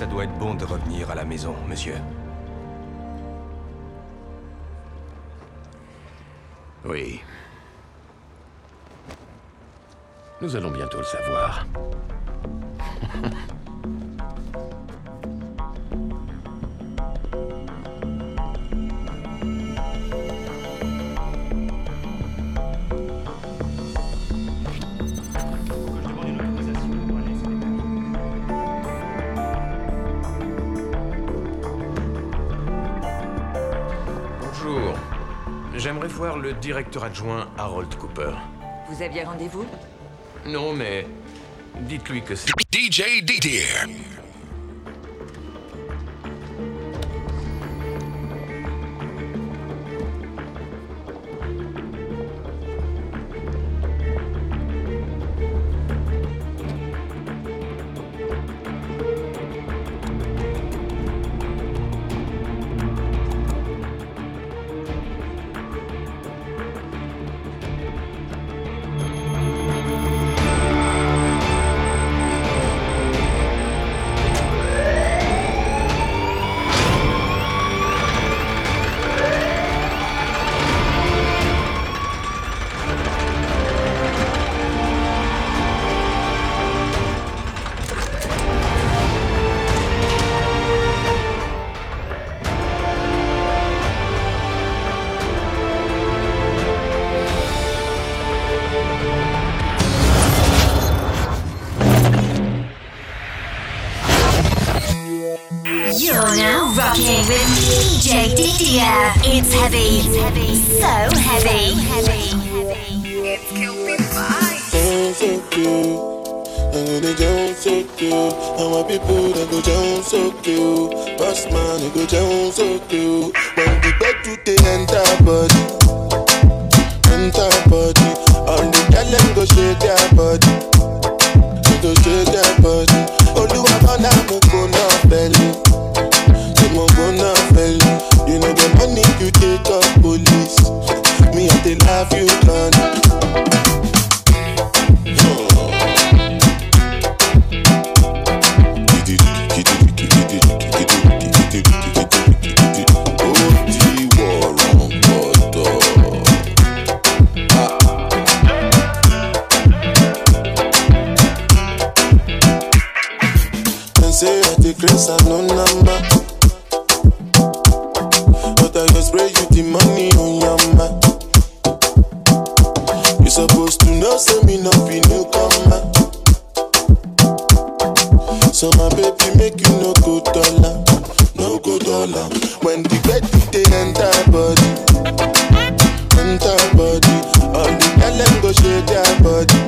Ça doit être bon de revenir à la maison, monsieur. Oui. Nous allons bientôt le savoir. voir le directeur adjoint Harold Cooper. Vous aviez rendez-vous? Non, mais dites-lui que c'est... DJ Didier It's heavy. It's heavy. So heavy. So heavy. It's Kelpie my people go so Boss man go so When we the body Enter body All the girls go shake their body shake that body.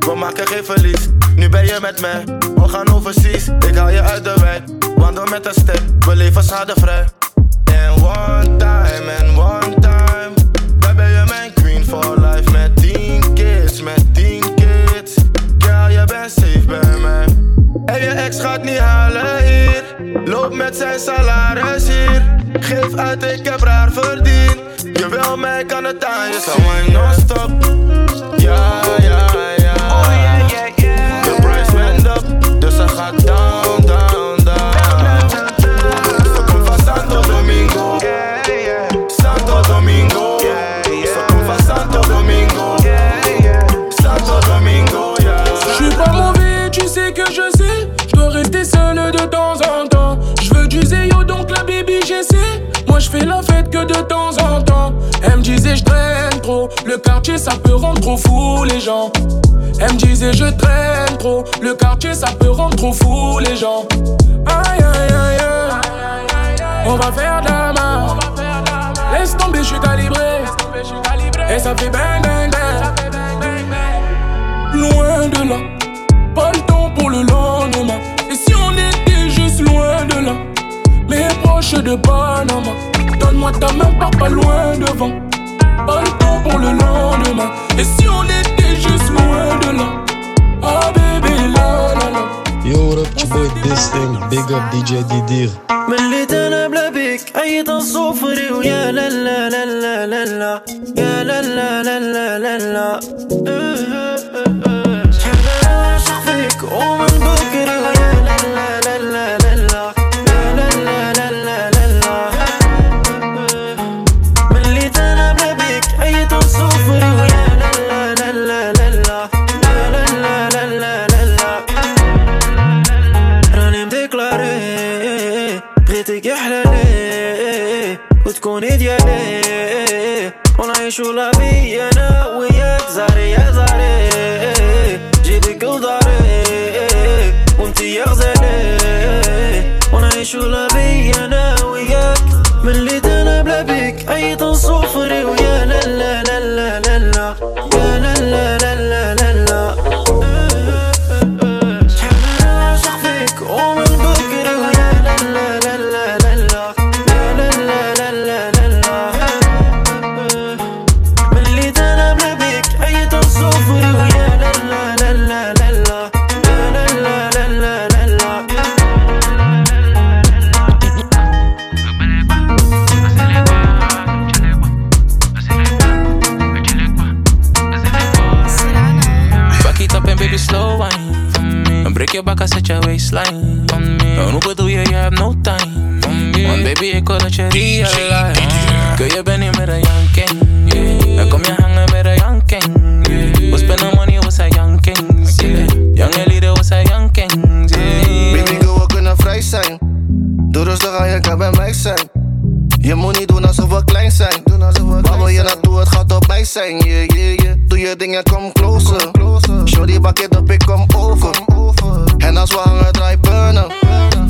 we maken geen verlies. Nu ben je met mij, we gaan overseas. Ik haal je uit de wijk, wandel met een step, we leven schadevrij. And one time, and one time, Waar ben je mijn queen for life. Met 10 kids, met 10 kids, Ja, je bent safe bij mij. En je ex gaat niet halen hier, loop met zijn salaris hier. Geef uit, ik heb raar verdiend. Je wil mij, kan het aan je zien. no non-stop, ja, ja. Je suis pas mauvais, tu sais que je sais. Je dois rester seul de temps en temps. Je veux du zéyo, donc la baby j'essaie. Moi je fais la fête que de temps en temps. Elle me disait je traîne trop. Le quartier ça peut rendre trop fou les gens. Elle me disait je traîne trop. Le quartier ça peut rendre trop fou les gens. Aïe aïe aïe aïe. On va faire de la main. Laisse tomber, je suis calibré. Et ça fait bang bang bang. Loin de là, pas le temps pour le lendemain. Et si on était juste loin de là, mais proche de Panama, donne-moi ta main, pars pas loin devant. Pas le temps pour le lendemain. Et si on était juste loin de là, ah bébé la la la. Yo, what up, your boy This Thing, big up DJ Didir. من اللي تنبلى بيك أي تصوفري ويا لا لا لا لا لا لا يا لا لا لا لا لا لا شحال نعشق فيك ومن بكري kan bij mij zijn. Je moet niet doen alsof we klein zijn. Waar wil je naartoe, het gaat op mij zijn. Yeah, yeah, yeah. Doe je dingen, kom closer. Shorty, bak je op, ik kom over. En als we hangen, draai burnen.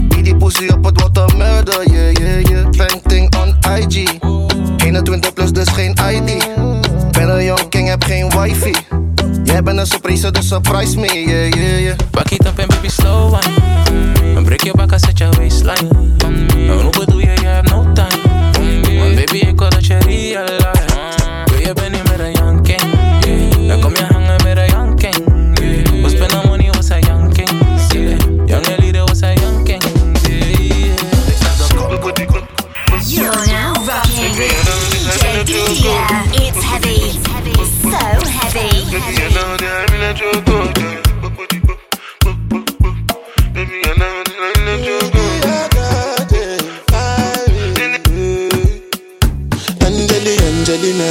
Wie die pussy op het water murder. Yeah, yeah, yeah. Painting on IG. 21 plus, dus geen ID. Ben een young king, heb geen wifi. Jij bent een surprise, dus surprise me. Yeah, yeah, yeah. Back it up and baby slow wine. And break your back, I set your waistline for me. En hoe bedoel je, je hebt no time for me. Want baby, ik wil dat je realize. Kun je bent niet meer een janking, yeah. Dan kom je hangen met een janking, yeah. We spenden money, we zijn jankings, yeah. Jonge lieden, we zijn jankings, yeah. You're now rocking with DJ Didier. It's heavy, so heavy. Angeli, Angelina,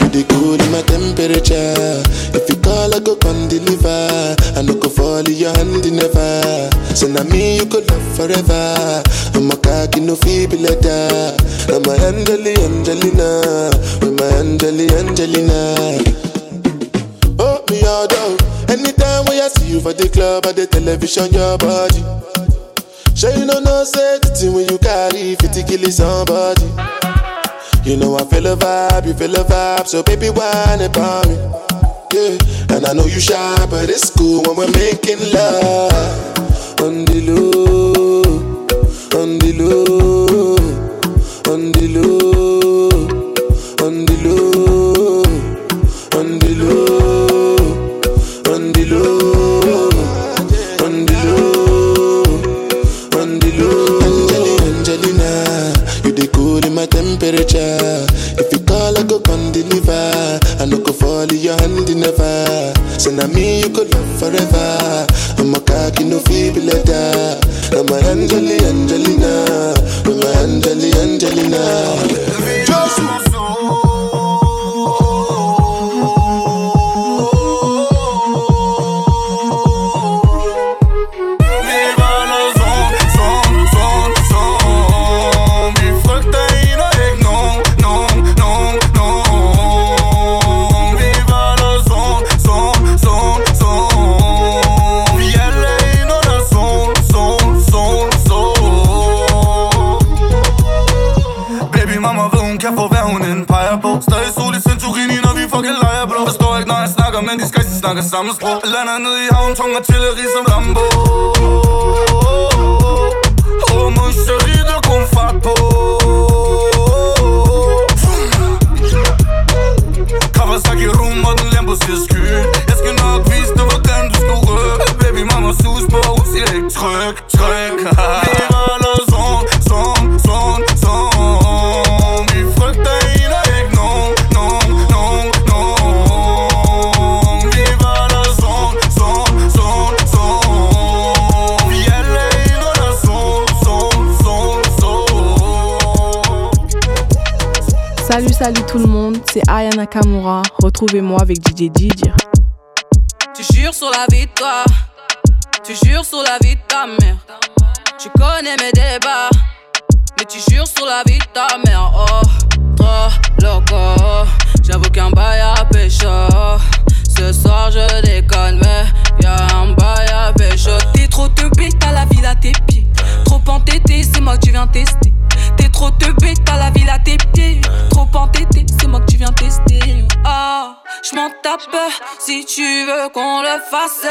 you the cool in my temperature. If you call, I go come deliver. I no go fall in your hand never. So now me you could love forever. I'm a cocky no feeble letter. I'm a Angeli, Angelina, with my Angeli, Angelina. Oh, me. Anytime when I see you for the club or the television, your body. Sure you know no thing when you carry 50 kill somebody. You know I feel a vibe, you feel a vibe, so baby whine about me. Yeah, And I know you shy, but it's cool when we're making love. On the low, on the low, on the low, never. Say na me you could love forever. I'm a cocky no feeble letter. I'm a Angeli Angelina, samme sprog Lander ned i havn, tung artilleri som Rambo Salut, tout le monde, c'est Aya Nakamura. Retrouvez-moi avec DJ Didier. Tu jures sur la vie de toi, tu jures sur la vie de ta mère. Tu connais mes débats, mais tu jures sur la vie de ta mère. Oh, trop loco, j'avoue qu'un bail à pécho. Ce soir je déconne, mais y'a un bail à pécho. T'es trop te bête, t'as la ville à tes pieds. Trop entêté, c'est moi que tu viens tester. Trop te bête, t'as la ville à tes pieds. Trop entêté, c'est moi que tu viens tester. Ah, je m'en tape si tu veux qu'on le fasse.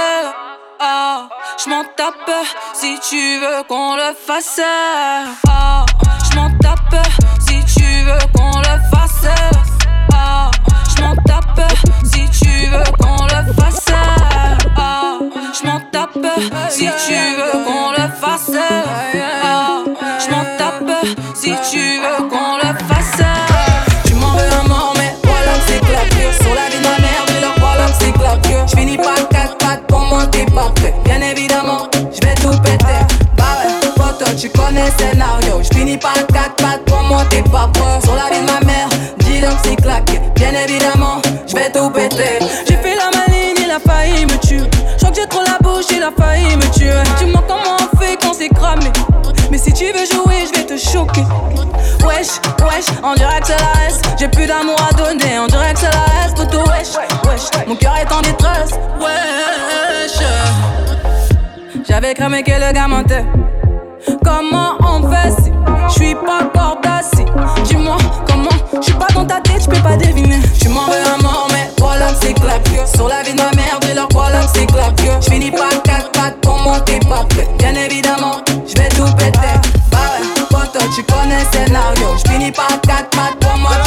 Ah, je m'en tape si tu veux qu'on le fasse. Ah, je m'en tape si tu veux qu'on le fasse. Ah, je m'en tape si tu veux qu'on le fasse. Ah, je m'en tape si tu veux qu'on le fasse. Ah, si tu veux qu'on le fasse. Tu m'en veux un mort, mais voilà que c'est claqué. Sur la vie de ma mère, mais leur voilà que c'est claqué. Je finis par quatre pattes pour moi, t'es parfait. Bien évidemment, je vais tout péter. Bah ouais, pote, tu connais le scénario. Je finis par quatre pattes pour moi, t'es pas prêt. Sur la vie de ma mère, dis donc c'est claqué. Bien évidemment, je vais tout péter. J'ai plus d'amour à donner, on dirait que c'est la S. Toto, wesh, wesh, mon cœur est en détresse. Wesh, j'avais cramé que le gars mentait. Comment on fait si je suis pas placé Dis-moi comment, je suis pas dans ta tête, je peux pas deviner. Tu m'en veux un mort, mais voilà c'est. Sur la vie de ma mère, dis leur voilà c'est. Je finis par quatre pattes pour monter pas prêt. Bien évidemment, je vais tout péter. Bah ouais, pote, tu connais le scénario. Je finis par quatre pattes pour monter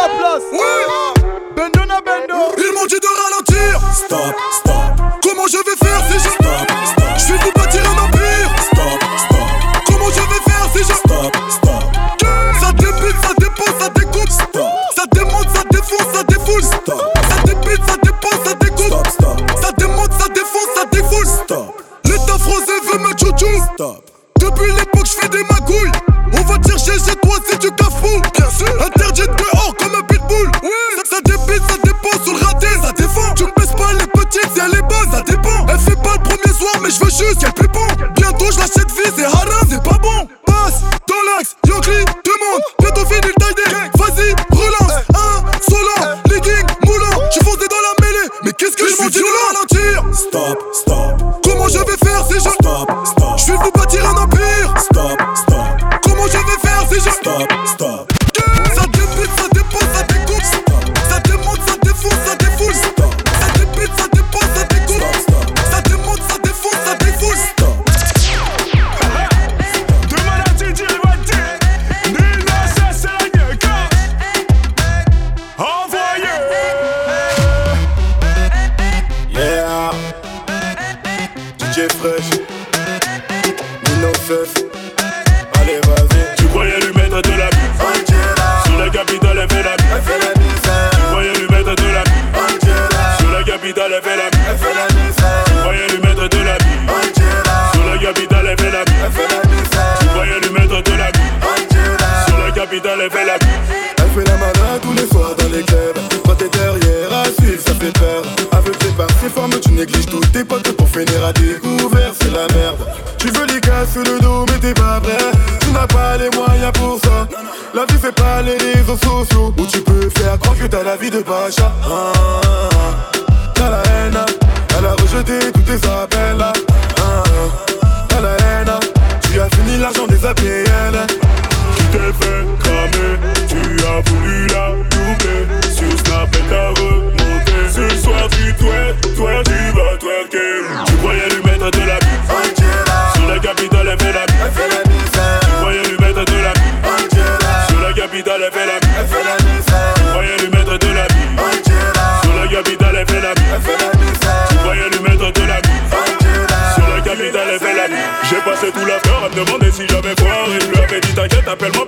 la place. Ouais. Bendo na bendo. Ils m'ont dit de ralentir. Stop, stop. Comment je vais faire si je... Stop, stop? Je vais vous bâtir un empire. Stop, stop. Comment je vais faire si je... Stop, stop? Ça débute, ça dépose, ça découpe Stop. Ça démonte, ça défonce, ça défoule. Stop. Ça débute, ça dépose, ça découpe Stop, stop. Ça démonte, ça défonce, ça défoule. Stop. L'état français veut me chouchou Stop. Depuis l'époque je fais des magouilles. On va te chercher chez toi si tu mais je veux juste, y'a plus bon. Bientôt je lâche cette vie, c'est haram, c'est pas bon. Passe dans l'axe, Yokli demande. Bientôt fini le taille vas-y, relance. Insolent, legging moulant, je foncé dans la mêlée. Mais qu'est-ce que je m'en dis Tapé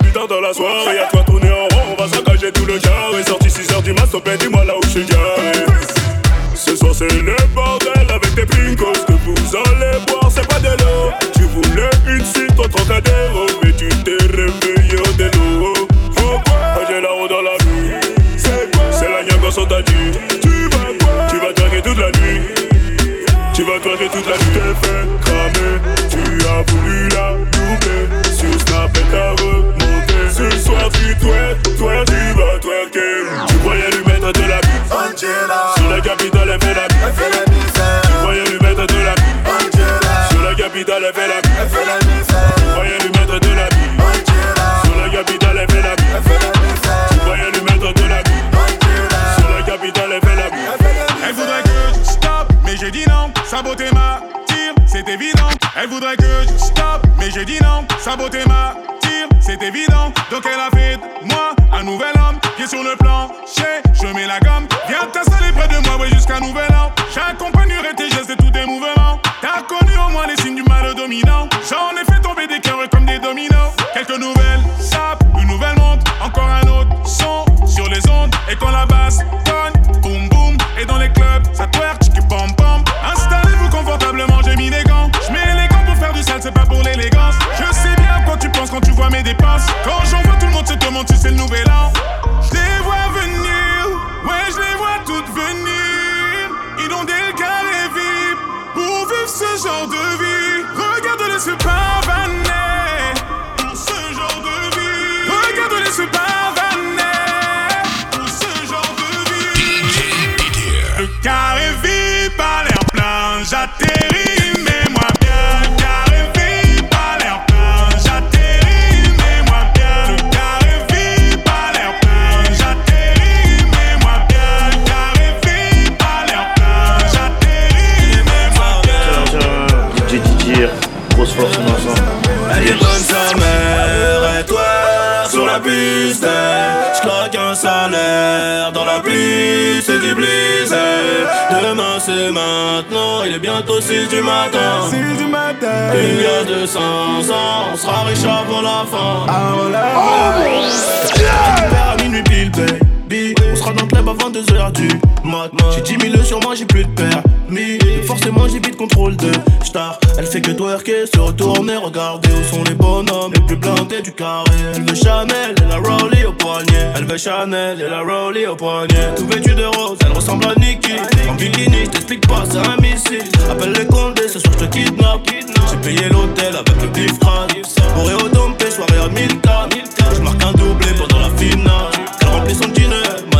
mes dépenses. Quand j'en vois tout le monde se demande si c'est le nouvel an. Je les vois venir, ouais, je les vois toutes venir. Inonder le carré vide pour vivre ce genre de vie. Regarde-les se. c'est maintenant, il est bientôt 6 du matin. 6 du matin. Une gars de 500, on sera riche avant la fin. Avant la fin. Oh, yeah. à minuit pile paye club 2h du mat. J'ai 10 000 sur moi, j'ai plus de permis. Forcément, j'ai vite contrôle de star. Elle fait que twerker, se retourner, regarder où sont les bonhommes les plus plantés du carré. Elle veut Chanel et la Rolly au poignet. Elle veut Chanel et la Rolly au poignet. Tout vêtu de rose, elle ressemble à Nicky. En bikini, je t'explique pas, c'est un missile. Appelle les condés, ce soir je te kidnappe. J'ai payé l'hôtel avec le bif Pour au dompé, soirée à 1000 Je marque un doublé pendant la finale. Elle remplit son dîner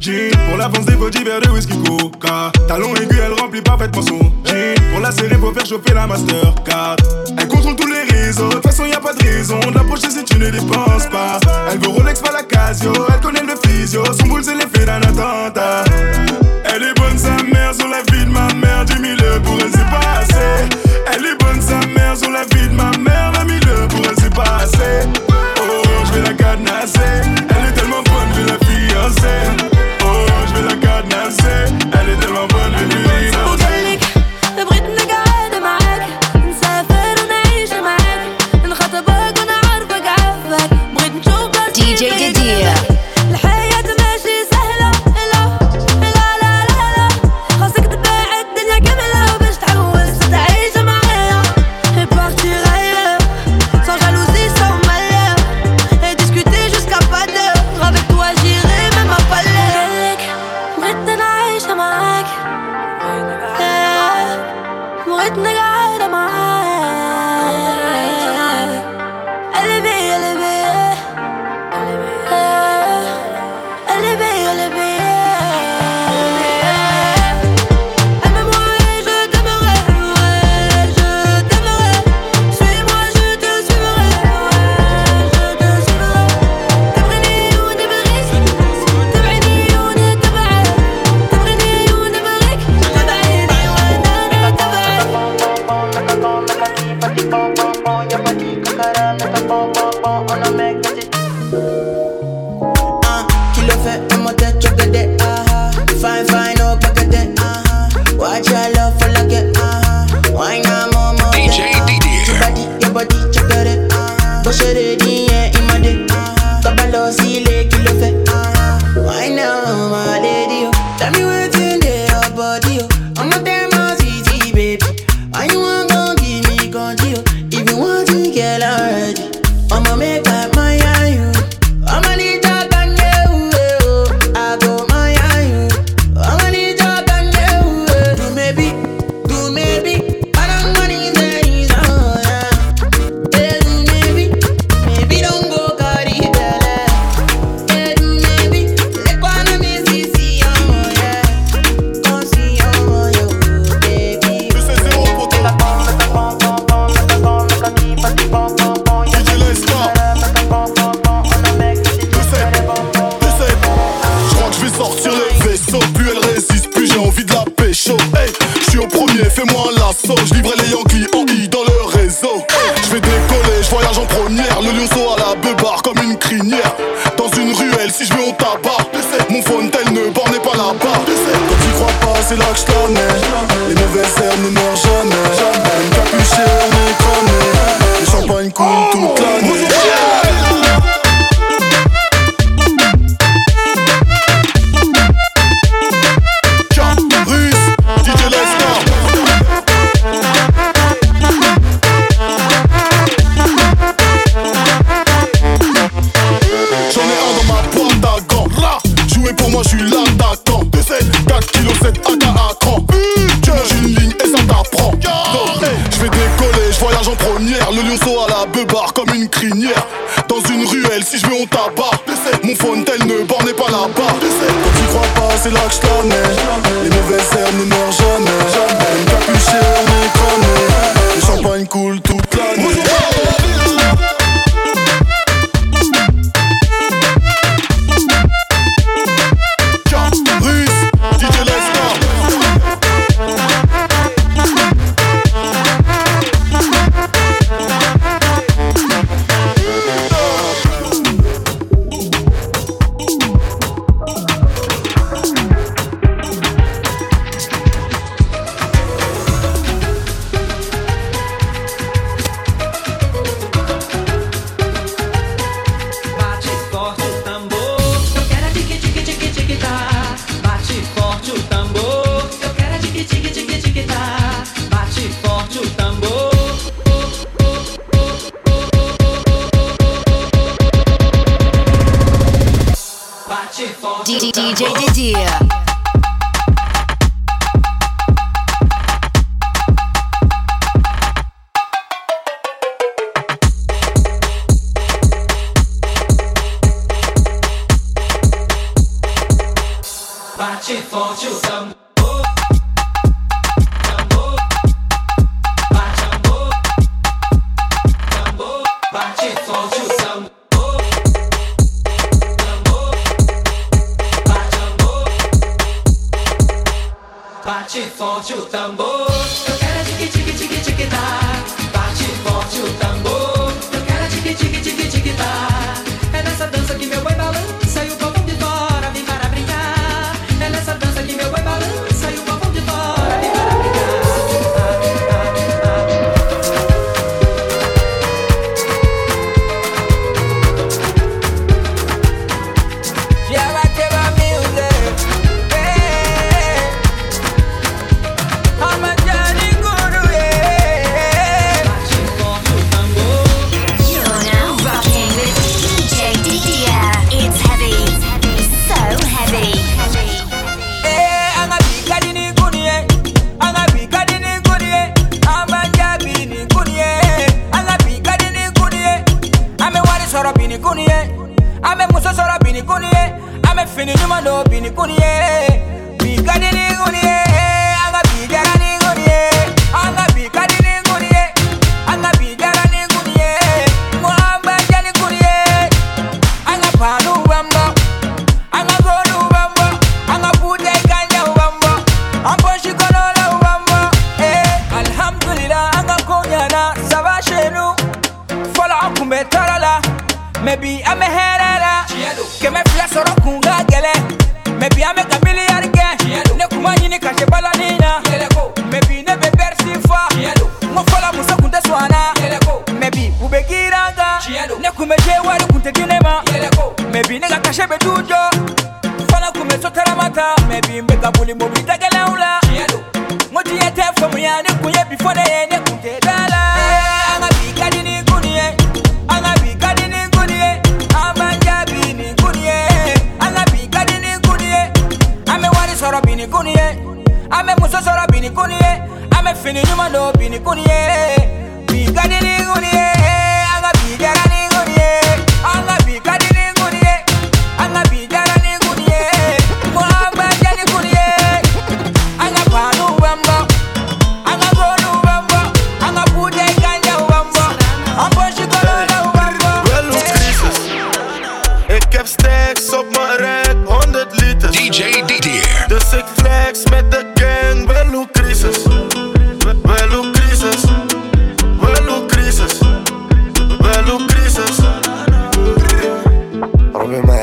Jean pour l'avance des body vers de whisky coca. Talon aigu, elle remplit parfaitement son jean. Pour la serrer, faut faire chauffer la Mastercard. Elle contrôle tous les réseaux, de toute façon y a pas de raison de si tu ne dépenses pas. Elle veut Rolex, pas la Casio, elle connaît le physio. Son boule, c'est l'effet d'un attentat. ser feel it. la beubare comme une crinière. Dans une ruelle, si je veux, on tabac. Mon phone, tel ne bornait pas la barre. Quand tu crois pas, c'est là que je Les mauvaises herbes ne meurent jamais. Même capuché, on est cramé. Le champagne coule. Dans une ruelle. Si je mets on tabac Mon phone tel ne bornait pas là-bas. Quand tu crois pas c'est là que je DJ Didier.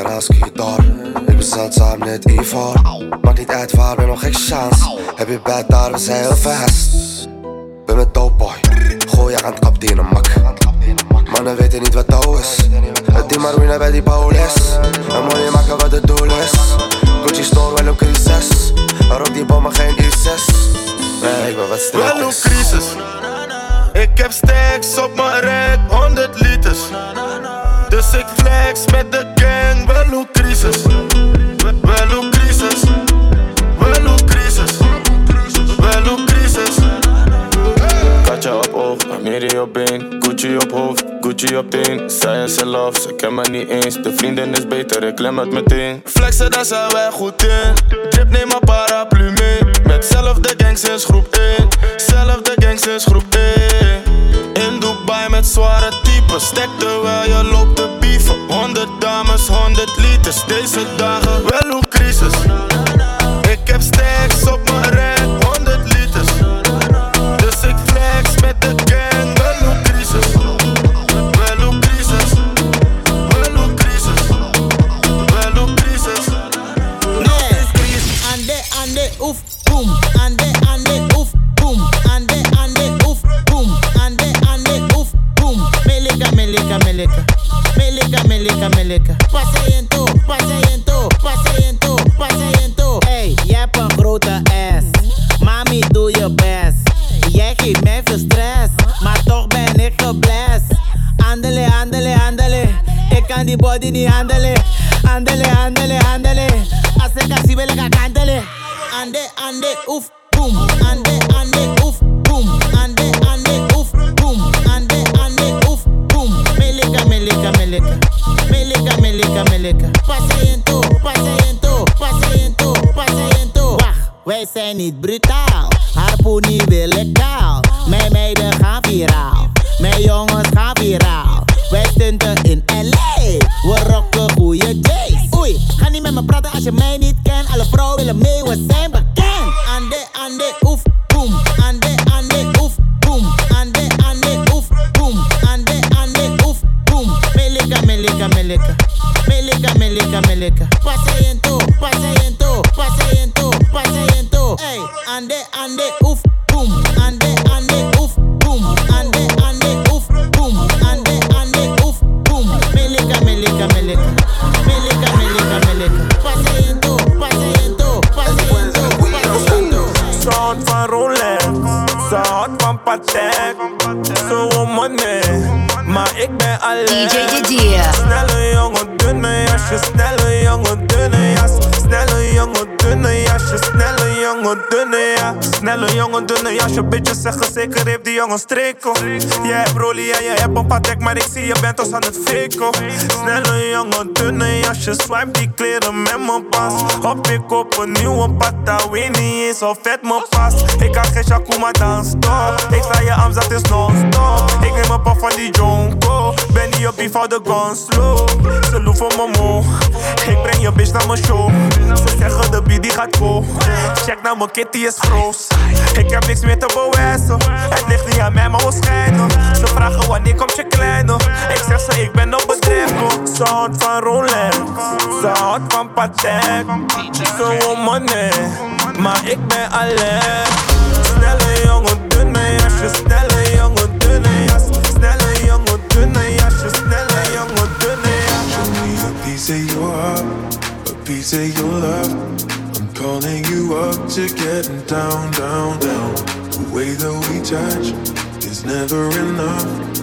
mijn ik gitaar Ik ben zeldzaam, net Ivar Maakt niet uit waar, ben nog geen chance. Heb je bed daar, we zijn heel vast Ben met doughboy Gooi je aan het kap die in een mak. Mannen weten niet wat touw is. Het die Marwina bij die bouwles En mooi maken wat het doel is. Gucci store, wel een crisis. Er op die bommen geen ISIS. Nee, ik ben wat stil Wel een crisis. Ik heb stacks op mijn rek 100 liters. Dus ik flex met de gang, wel hoe crisis. Wel crisis. Wel crisis. Wel hoe crisis. Katja op oog, Amiri op been. Gucci op hoofd, Gucci op teen. Science en love, ze ken me niet eens. De vrienden is beter, ik klem het meteen. Flexen, daar zijn wij goed in. Drip neem een paraplu mee. Met zelf de gang sinds groep 1. Zelf de gang sinds groep 1. Bij met zware typen. Stek terwijl je loopt te bieven. 100 dames, 100 liters. Deze dagen wel een crisis. Ik heb stacks op mijn and the body, the handle Andele, andele, andele. Acerca si belga, cántele. Ande, ande, uf, boom. Ande, ande, uf, boom. Ande, ande, uf, boom. Ande, ande, uf, boom. Meleca, meleca, meleca. Meleca, meleca, meleca. Paseyento, paseyento, paseyento, paseyento. Wacht, wij zijn niet rico. rico. Bent ons aan het feko. Snelle jongen, dunne jasje, swipe die kleren met mijn pas. Hop ik op een nieuwe pata, weet niet eens of vet me past. Ik kan geen shakuma dan stop. Ik sta je arms, dat is non-stop. Ik neem een paf van die jonko. Ben niet op die van de gun. Ze loeven me moe. Ik breng je bitch naar mijn show. Ze zeggen de beat die gaat go. Check naar mijn kitty is groot. Ik heb niks meer te bewijzen. Het ligt niet aan mij, maar we schijnen. Ze vragen wanneer komt je kleine. Ik zeg ze, ik ben op bedrijf. Ze van Rolex. Ze van Patek. Ze wil money. Maar ik ben alleen. Jongen, dunne jasje. Jongen, dunne jongen, dunne jasje. Jongen, dunne jasje. Show me a piece of your heart, a piece of your love. I'm calling you up to getting down, down, down. The way that we touch is never enough.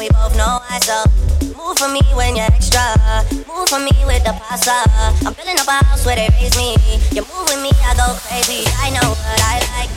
we both know why. So move for me when you're extra. Move for me with the pasta. I'm building up a house where they raise me. You move with me, I go crazy. I know what I like,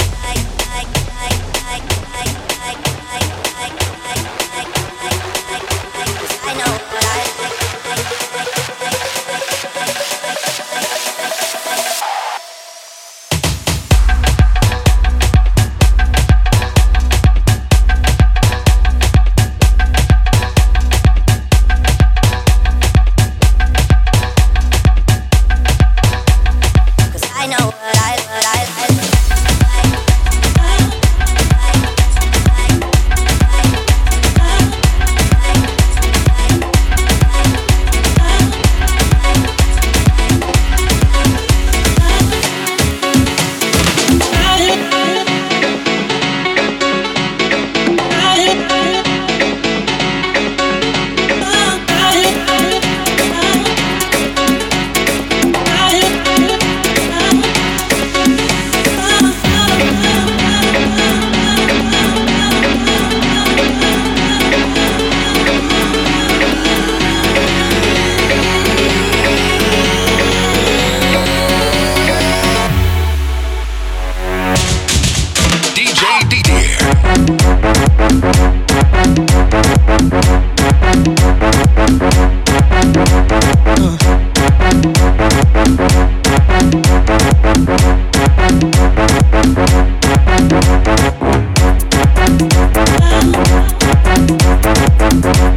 Thank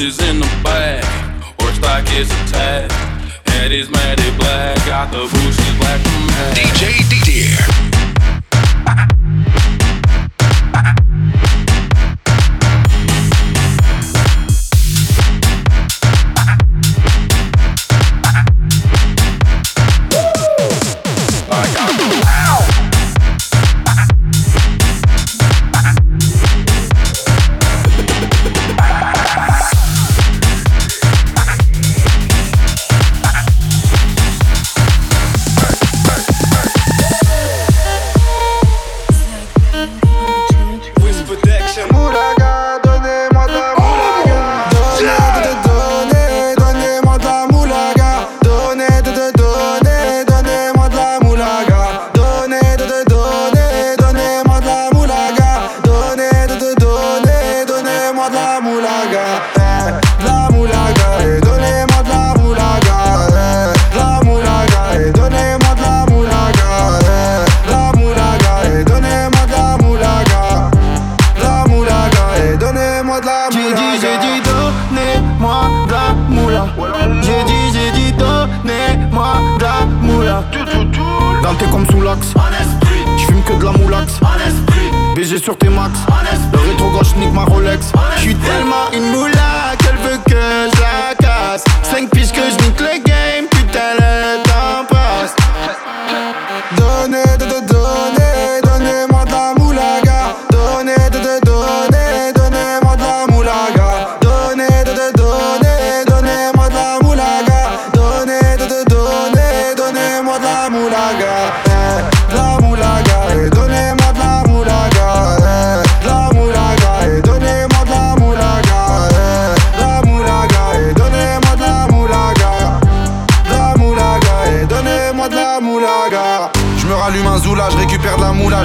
horses in the stock is attached. Head is matted black, got the black from DJ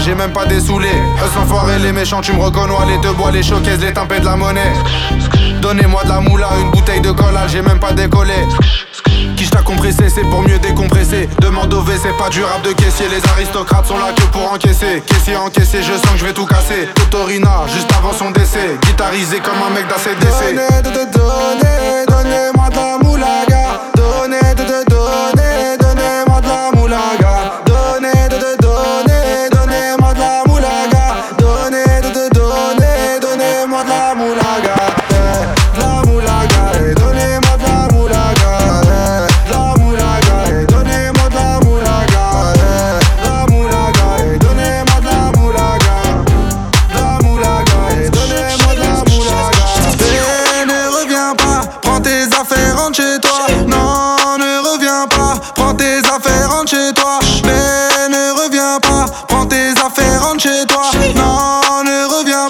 Didier. tu me reconnais les deux bois, les choquaises, les tempêtes de la monnaie. Donnez-moi de la moula, une bouteille de cola, j'ai même pas décollé. Qui t'a compressé, c'est pour mieux décompresser. Demande au V, c'est pas du rap de caissier. Les aristocrates sont là que pour encaisser. Caissier encaissé, je sens que je vais tout casser. Totorina, juste avant son décès. Guitarisé comme un mec d'ACDC. Donnez, donnez, donnez, donnez-moi de la moulaga. Donnez, donnez, donnez,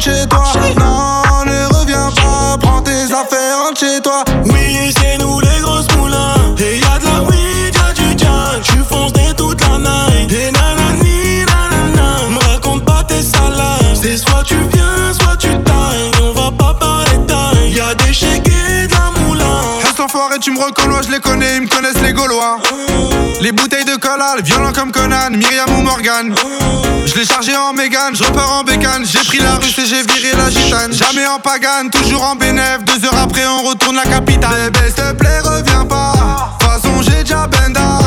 chez toi. Non, ne reviens pas, prends tes affaires, rentre chez toi. Oui, c'est nous les grosses moulins. Et y'a de la weed, y'a du jack. Tu fonces des toute la night. Et nanani, nanana. Me raconte pas tes salades. C'est soit tu viens, soit tu tailles. On va pas parler taille. Y'a des et de la moulin. Reste enfoiré, tu me reconnais, je les connais, ils me connaissent les Gaulois. Les bouteilles de collal, violent comme Conan, Myriam ou Morgan. Je l'ai chargé en mégane, je repars en bécane. J'ai pris la russe et j'ai viré la gitane. Jamais en pagane, toujours en bénéf. Deux heures après, on retourne la capitale. Bébé, s'il te plaît, reviens pas. Façon, j'ai benda.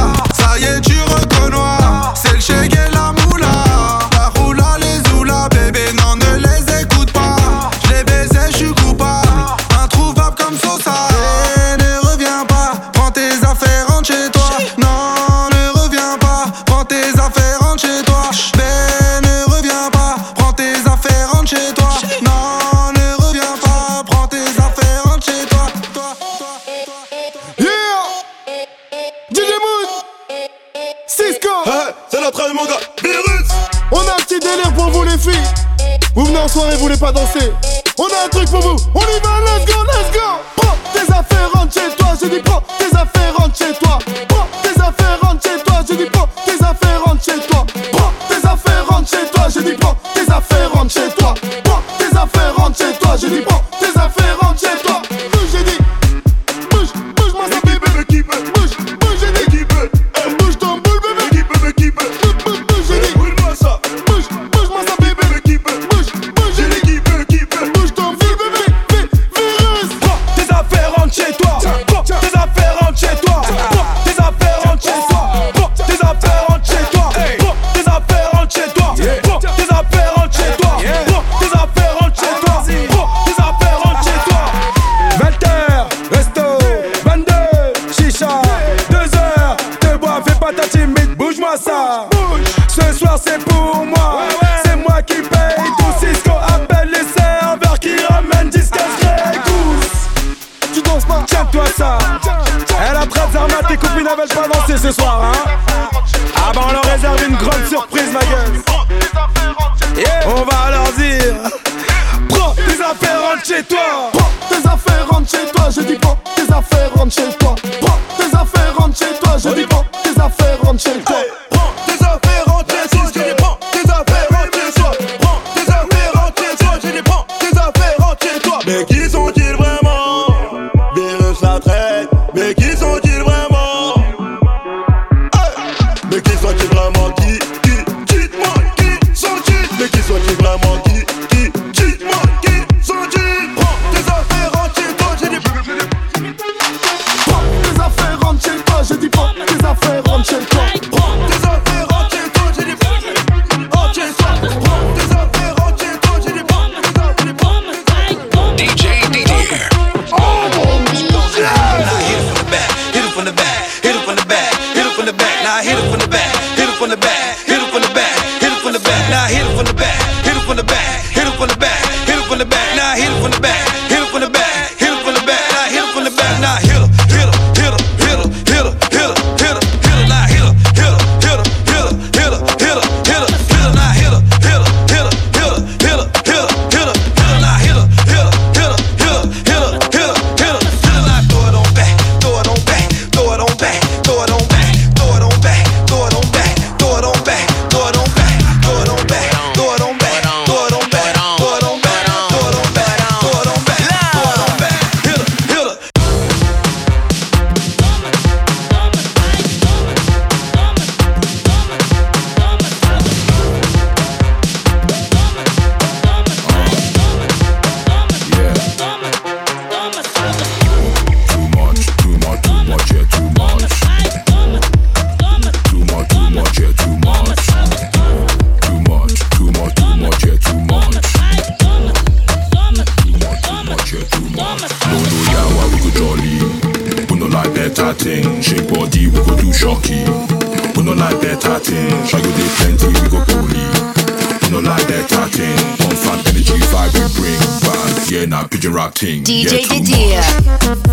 DJ Didier.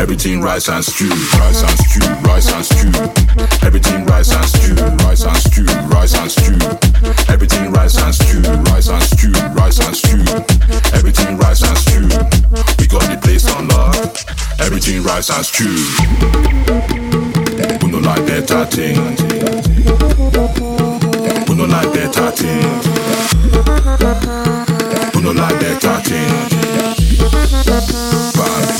Everything rice and stew, rice and stew, rice and stew. Everything rice and stew, rice and stew, rice and stew. Everything rice and stew, rice and stew, rice and stew. Everything rice and stew. We got the place on lock. Everything rice and stew. We no like better thing. We no like better thing. We no like better.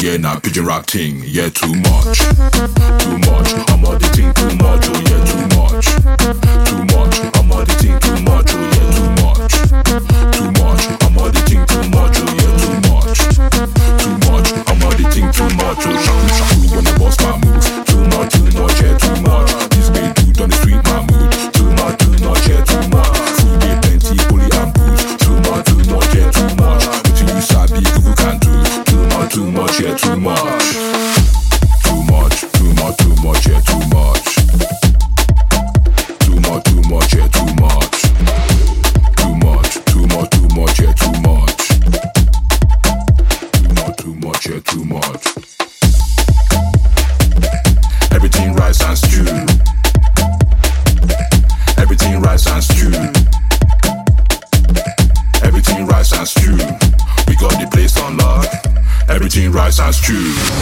Yeah, nah, pigeon rap ting. Yeah, too much. Too much. I'm all the too much. Oh, yeah, too much. Too much. I'm all the too much. Oh, yeah, too much. Too much. I'm all the too much. Oh, yeah, too much. Too much. I'm all the thing too much. Oh, shaku shaku when I bust my moves. Tube.